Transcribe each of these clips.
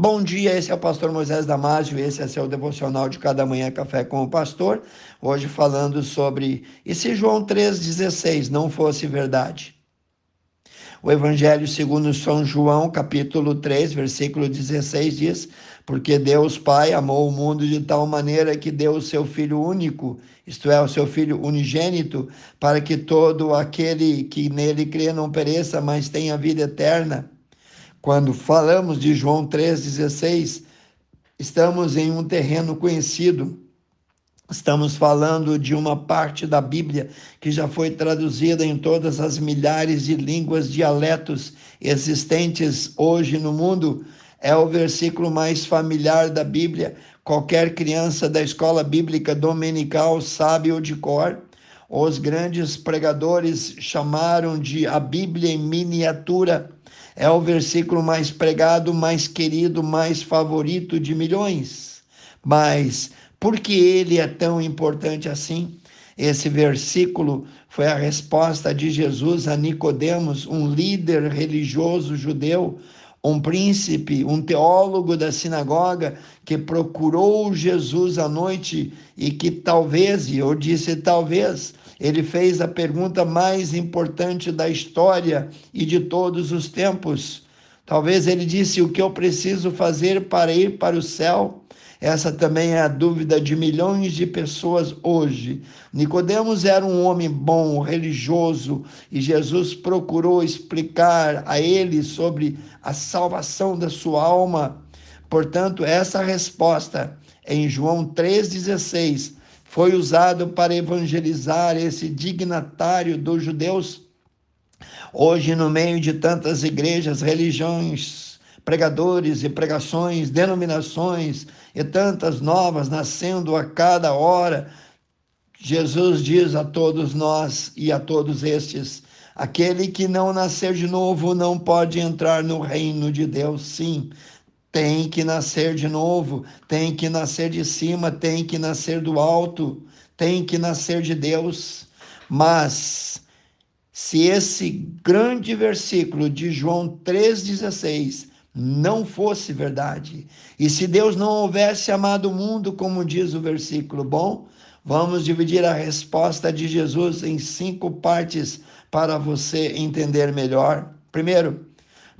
Bom dia, esse é o pastor Moisés Damásio, esse é seu devocional de cada manhã café com o pastor. Hoje falando sobre e se João 3:16 não fosse verdade. O Evangelho segundo São João, capítulo 3, versículo 16 diz: Porque Deus Pai amou o mundo de tal maneira que deu o seu filho único, isto é, o seu filho unigênito, para que todo aquele que nele crê não pereça, mas tenha vida eterna. Quando falamos de João 3,16, estamos em um terreno conhecido. Estamos falando de uma parte da Bíblia que já foi traduzida em todas as milhares de línguas, dialetos existentes hoje no mundo. É o versículo mais familiar da Bíblia. Qualquer criança da escola bíblica dominical sabe o de cor. Os grandes pregadores chamaram de a Bíblia em miniatura é o versículo mais pregado, mais querido, mais favorito de milhões. Mas por que ele é tão importante assim? Esse versículo foi a resposta de Jesus a Nicodemos, um líder religioso judeu, um príncipe, um teólogo da sinagoga que procurou Jesus à noite e que talvez, e eu disse talvez, ele fez a pergunta mais importante da história e de todos os tempos. Talvez ele disse: O que eu preciso fazer para ir para o céu? Essa também é a dúvida de milhões de pessoas hoje. Nicodemos era um homem bom, religioso, e Jesus procurou explicar a ele sobre a salvação da sua alma. Portanto, essa resposta em João 3,16 foi usado para evangelizar esse dignatário dos judeus. Hoje, no meio de tantas igrejas, religiões, pregadores e pregações, denominações e tantas novas nascendo a cada hora, Jesus diz a todos nós e a todos estes: aquele que não nascer de novo não pode entrar no reino de Deus. Sim, tem que nascer de novo, tem que nascer de cima, tem que nascer do alto, tem que nascer de Deus. Mas se esse grande versículo de João 3,16 não fosse verdade, e se Deus não houvesse amado o mundo, como diz o versículo, bom, vamos dividir a resposta de Jesus em cinco partes para você entender melhor. Primeiro,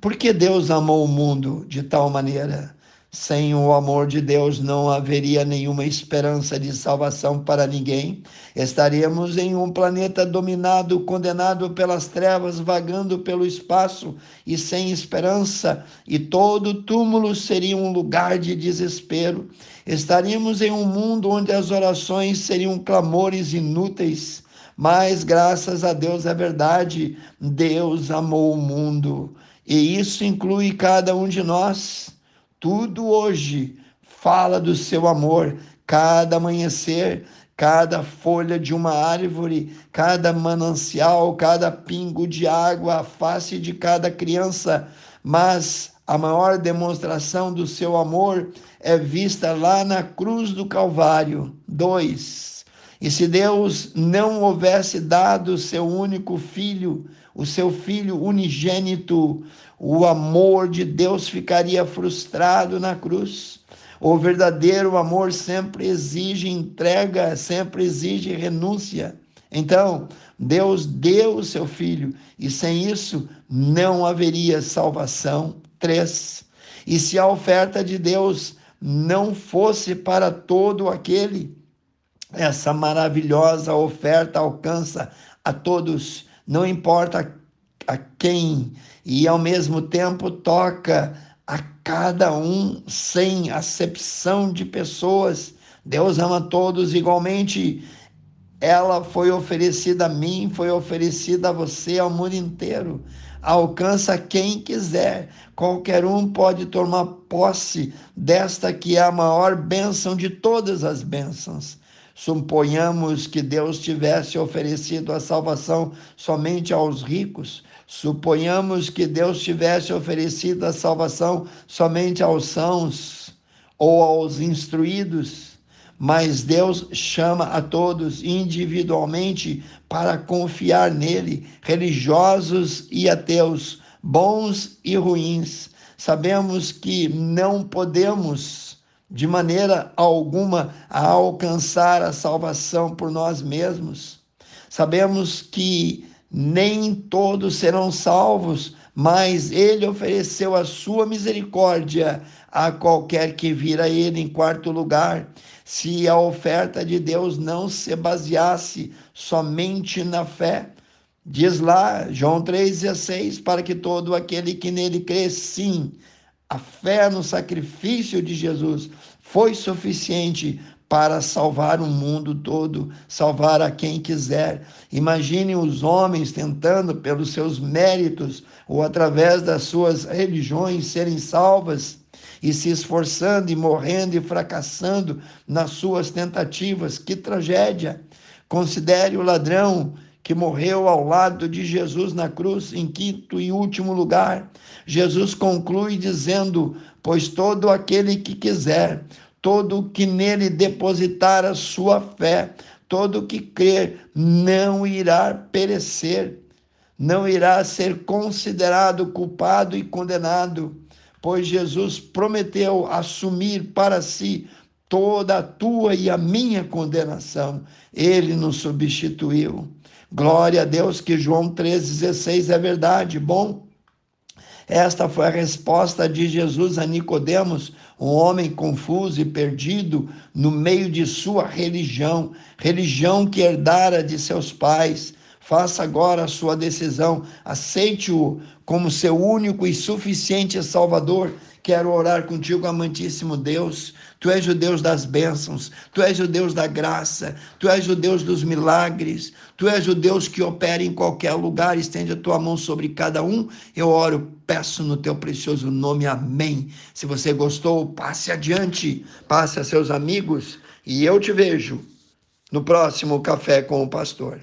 porque Deus amou o mundo de tal maneira? Sem o amor de Deus não haveria nenhuma esperança de salvação para ninguém. Estaríamos em um planeta dominado, condenado pelas trevas, vagando pelo espaço e sem esperança, e todo túmulo seria um lugar de desespero. Estaríamos em um mundo onde as orações seriam clamores inúteis. Mas graças a Deus é verdade, Deus amou o mundo e isso inclui cada um de nós. Tudo hoje fala do seu amor, cada amanhecer, cada folha de uma árvore, cada manancial, cada pingo de água, a face de cada criança, mas a maior demonstração do seu amor é vista lá na cruz do Calvário. Dois. E se Deus não houvesse dado seu único filho, o seu filho unigênito, o amor de Deus ficaria frustrado na cruz. O verdadeiro amor sempre exige entrega, sempre exige renúncia. Então, Deus deu o seu filho e sem isso não haveria salvação. Três. E se a oferta de Deus não fosse para todo aquele essa maravilhosa oferta alcança a todos, não importa a quem, e ao mesmo tempo toca a cada um sem acepção de pessoas. Deus ama todos igualmente. Ela foi oferecida a mim, foi oferecida a você, ao mundo inteiro. Alcança quem quiser. Qualquer um pode tomar posse desta que é a maior bênção de todas as bênçãos. Suponhamos que Deus tivesse oferecido a salvação somente aos ricos. Suponhamos que Deus tivesse oferecido a salvação somente aos sãos ou aos instruídos. Mas Deus chama a todos individualmente para confiar nele, religiosos e ateus, bons e ruins. Sabemos que não podemos, de maneira alguma, alcançar a salvação por nós mesmos. Sabemos que nem todos serão salvos, mas ele ofereceu a sua misericórdia a qualquer que vir a ele. Em quarto lugar, se a oferta de Deus não se baseasse somente na fé, Diz lá, João 3,16, para que todo aquele que nele crê, sim, a fé no sacrifício de Jesus foi suficiente para salvar o mundo todo, salvar a quem quiser. Imagine os homens tentando, pelos seus méritos ou através das suas religiões, serem salvas e se esforçando e morrendo e fracassando nas suas tentativas. Que tragédia! Considere o ladrão que morreu ao lado de Jesus na cruz, em quinto e último lugar. Jesus conclui dizendo: Pois todo aquele que quiser, todo que nele depositar a sua fé, todo que crer, não irá perecer, não irá ser considerado culpado e condenado, pois Jesus prometeu assumir para si toda a tua e a minha condenação. Ele nos substituiu. Glória a Deus que João 3,16 é verdade. Bom, esta foi a resposta de Jesus a Nicodemos, um homem confuso e perdido no meio de sua religião, religião que herdara de seus pais. Faça agora a sua decisão, aceite-o como seu único e suficiente Salvador Quero orar contigo, amantíssimo Deus. Tu és o Deus das bênçãos, tu és o Deus da graça, tu és o Deus dos milagres, tu és o Deus que opera em qualquer lugar. Estende a tua mão sobre cada um. Eu oro, peço no teu precioso nome. Amém. Se você gostou, passe adiante, passe a seus amigos e eu te vejo no próximo Café com o Pastor.